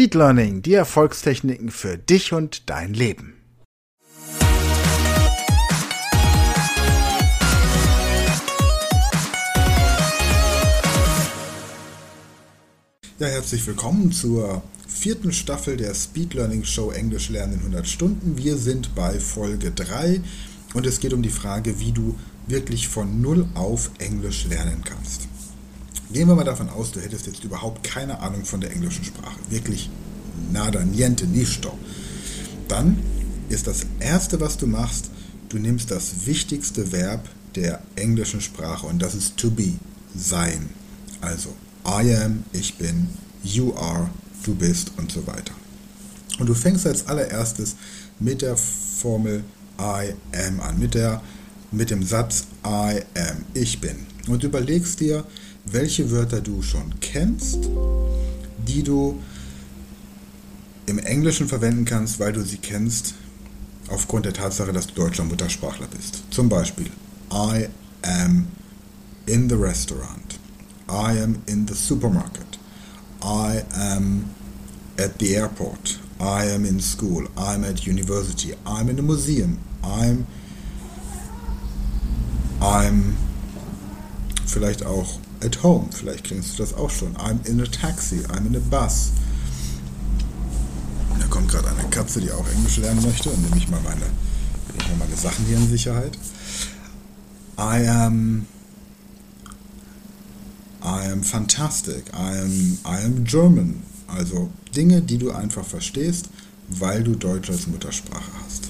Speed Learning, die Erfolgstechniken für dich und dein Leben. Ja, herzlich willkommen zur vierten Staffel der Speed Learning Show Englisch lernen in 100 Stunden. Wir sind bei Folge 3 und es geht um die Frage, wie du wirklich von Null auf Englisch lernen kannst. Gehen wir mal davon aus, du hättest jetzt überhaupt keine Ahnung von der englischen Sprache. Wirklich nada, niente, nisto. Dann ist das Erste, was du machst, du nimmst das wichtigste Verb der englischen Sprache und das ist to be, sein. Also I am, ich bin, you are, du bist und so weiter. Und du fängst als allererstes mit der Formel I am an, mit, der, mit dem Satz I am, ich bin. Und überlegst dir, welche Wörter du schon kennst, die du im Englischen verwenden kannst, weil du sie kennst, aufgrund der Tatsache, dass du deutscher Muttersprachler bist. Zum Beispiel, I am in the restaurant. I am in the supermarket. I am at the airport. I am in school. I'm at university. I'm in a museum. I'm I'm vielleicht auch at home. Vielleicht kennst du das auch schon. I'm in a taxi. I'm in a bus. Da kommt gerade eine Katze, die auch Englisch lernen möchte. Und nehme ich mal meine, ich mal meine Sachen hier in Sicherheit. I am. I am fantastic. I am, I am German. Also Dinge, die du einfach verstehst, weil du Deutsch als Muttersprache hast.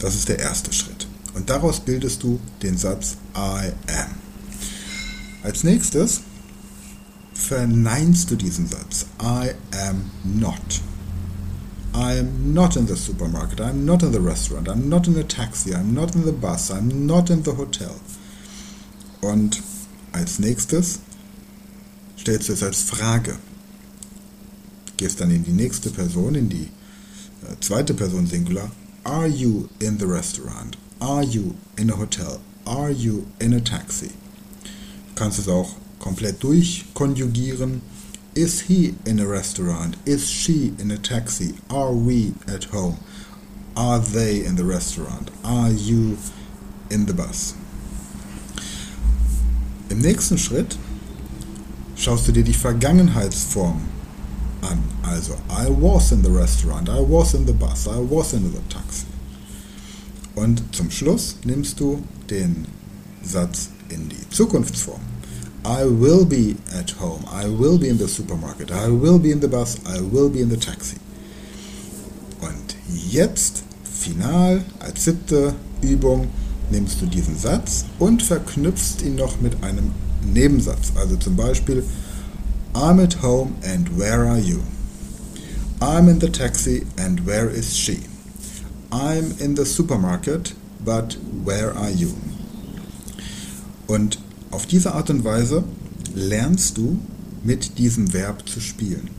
Das ist der erste Schritt. Und daraus bildest du den Satz I am. Als nächstes verneinst du diesen Satz. I am not. I am not in the supermarket. I'm not in the restaurant. I'm not in a taxi. I'm not in the bus. I'm not in the hotel. Und als nächstes stellst du es als Frage. Gehst dann in die nächste Person, in die äh, zweite Person Singular. Are you in the restaurant? Are you in a hotel? Are you in a taxi? Kannst es auch komplett durchkonjugieren. Is he in a restaurant? Is she in a taxi? Are we at home? Are they in the restaurant? Are you in the bus? Im nächsten Schritt schaust du dir die Vergangenheitsform an. Also, I was in the restaurant, I was in the bus, I was in the taxi. Und zum Schluss nimmst du den Satz in die Zukunftsform. I will be at home, I will be in the supermarket, I will be in the bus, I will be in the taxi. Und jetzt, final, als siebte Übung, nimmst du diesen Satz und verknüpfst ihn noch mit einem Nebensatz. Also zum Beispiel, I'm at home and where are you? I'm in the taxi and where is she? I'm in the supermarket, but where are you? Und auf diese Art und Weise lernst du mit diesem Verb zu spielen.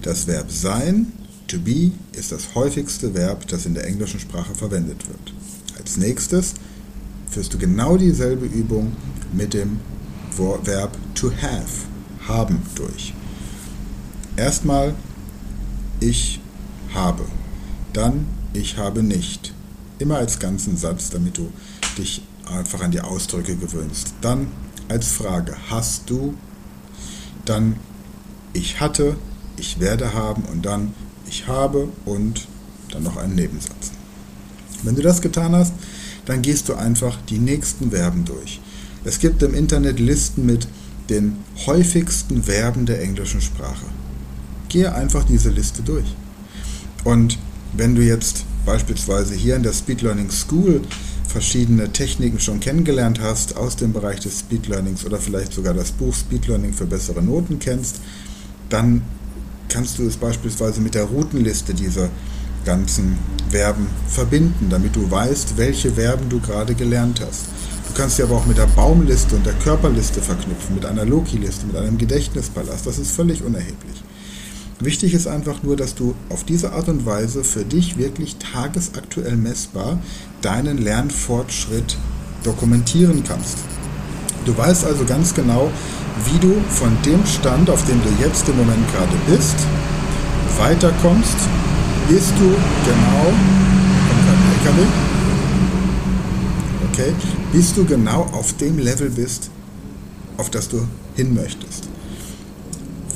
Das Verb sein, to be, ist das häufigste Verb, das in der englischen Sprache verwendet wird. Als nächstes führst du genau dieselbe Übung mit dem Verb to have, haben durch. Erstmal ich habe, dann ich habe nicht. Immer als ganzen Satz, damit du dich einfach an die Ausdrücke gewöhnst. Dann als Frage, hast du? Dann ich hatte, ich werde haben und dann ich habe und dann noch einen Nebensatz. Wenn du das getan hast, dann gehst du einfach die nächsten Verben durch. Es gibt im Internet Listen mit den häufigsten Verben der englischen Sprache. Gehe einfach diese Liste durch. Und wenn du jetzt beispielsweise hier in der Speed Learning School verschiedene Techniken schon kennengelernt hast aus dem Bereich des Speed Learnings oder vielleicht sogar das Buch Speed Learning für bessere Noten kennst, dann kannst du es beispielsweise mit der Routenliste dieser ganzen Verben verbinden, damit du weißt, welche Verben du gerade gelernt hast. Du kannst sie aber auch mit der Baumliste und der Körperliste verknüpfen, mit einer Loki-Liste, mit einem Gedächtnispalast. Das ist völlig unerheblich. Wichtig ist einfach nur, dass du auf diese Art und Weise für dich wirklich tagesaktuell messbar deinen Lernfortschritt dokumentieren kannst. Du weißt also ganz genau, wie du von dem Stand, auf dem du jetzt im Moment gerade bist, weiterkommst, bist du genau, LKW, okay, bis du genau auf dem Level bist, auf das du hin möchtest.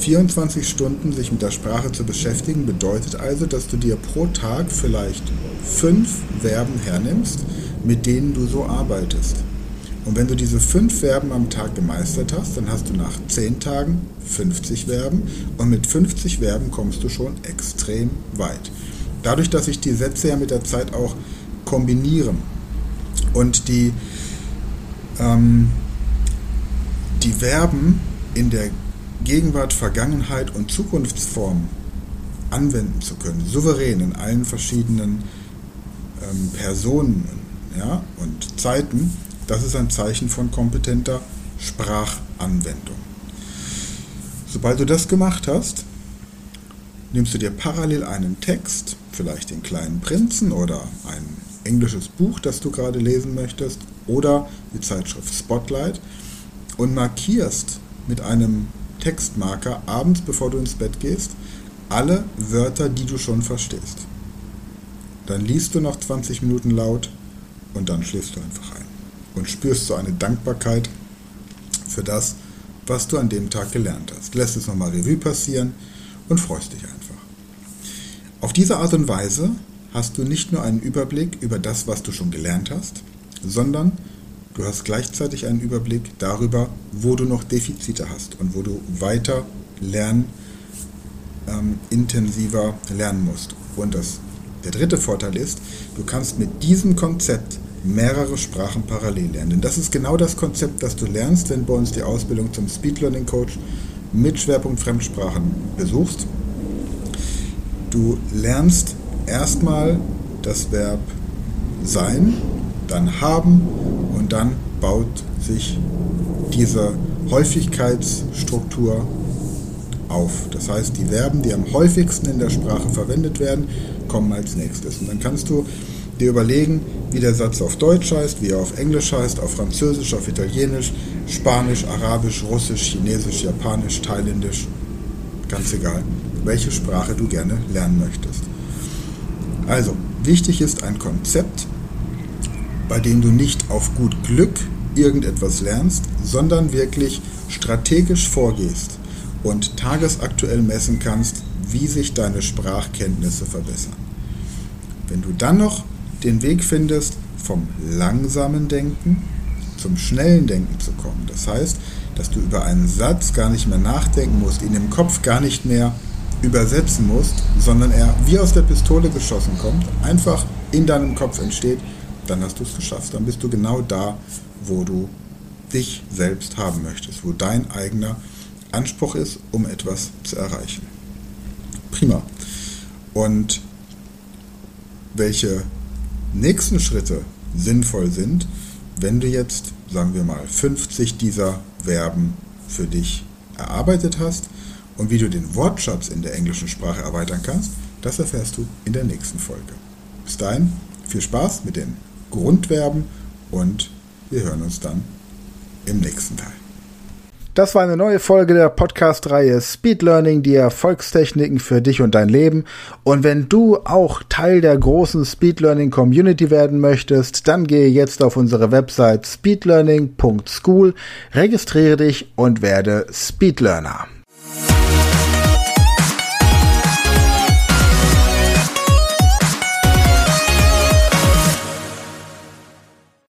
24 Stunden sich mit der Sprache zu beschäftigen bedeutet also, dass du dir pro Tag vielleicht fünf Verben hernimmst, mit denen du so arbeitest. Und wenn du diese fünf Verben am Tag gemeistert hast, dann hast du nach 10 Tagen 50 Verben und mit 50 Verben kommst du schon extrem weit. Dadurch, dass sich die Sätze ja mit der Zeit auch kombinieren und die, ähm, die Verben in der Gegenwart, Vergangenheit und Zukunftsform anwenden zu können, souverän in allen verschiedenen ähm, Personen ja, und Zeiten, das ist ein Zeichen von kompetenter Sprachanwendung. Sobald du das gemacht hast, nimmst du dir parallel einen Text, vielleicht den kleinen Prinzen oder ein englisches Buch, das du gerade lesen möchtest, oder die Zeitschrift Spotlight und markierst mit einem Textmarker abends, bevor du ins Bett gehst, alle Wörter, die du schon verstehst. Dann liest du noch 20 Minuten laut und dann schläfst du einfach ein und spürst so eine Dankbarkeit für das, was du an dem Tag gelernt hast. Lässt es nochmal Revue passieren und freust dich einfach. Auf diese Art und Weise hast du nicht nur einen Überblick über das, was du schon gelernt hast, sondern du hast gleichzeitig einen Überblick darüber, wo du noch Defizite hast und wo du weiter lernen, ähm, intensiver lernen musst. Und das, der dritte Vorteil ist, du kannst mit diesem Konzept mehrere Sprachen parallel lernen. Denn das ist genau das Konzept, das du lernst, wenn du bei uns die Ausbildung zum Speed Learning Coach mit Schwerpunkt Fremdsprachen besuchst. Du lernst erstmal das Verb sein, dann haben und dann baut sich diese Häufigkeitsstruktur auf. Das heißt, die Verben, die am häufigsten in der Sprache verwendet werden, kommen als nächstes. Und dann kannst du dir überlegen, wie der Satz auf Deutsch heißt, wie er auf Englisch heißt, auf Französisch, auf Italienisch, Spanisch, Arabisch, Russisch, Chinesisch, Japanisch, Thailändisch, ganz egal, welche Sprache du gerne lernen möchtest. Also, wichtig ist ein Konzept, bei dem du nicht auf gut Glück irgendetwas lernst, sondern wirklich strategisch vorgehst und tagesaktuell messen kannst, wie sich deine Sprachkenntnisse verbessern. Wenn du dann noch den Weg findest, vom langsamen Denken zum schnellen Denken zu kommen. Das heißt, dass du über einen Satz gar nicht mehr nachdenken musst, ihn im Kopf gar nicht mehr übersetzen musst, sondern er wie aus der Pistole geschossen kommt, einfach in deinem Kopf entsteht, dann hast du es geschafft. Dann bist du genau da, wo du dich selbst haben möchtest, wo dein eigener Anspruch ist, um etwas zu erreichen. Prima. Und welche nächsten Schritte sinnvoll sind, wenn du jetzt, sagen wir mal, 50 dieser Verben für dich erarbeitet hast und wie du den Wortschatz in der englischen Sprache erweitern kannst, das erfährst du in der nächsten Folge. Bis dahin, viel Spaß mit den Grundverben und wir hören uns dann im nächsten Teil. Das war eine neue Folge der Podcast-Reihe Speed Learning, die Erfolgstechniken für dich und dein Leben. Und wenn du auch Teil der großen Speed Learning Community werden möchtest, dann gehe jetzt auf unsere Website speedlearning.school, registriere dich und werde Speed Learner.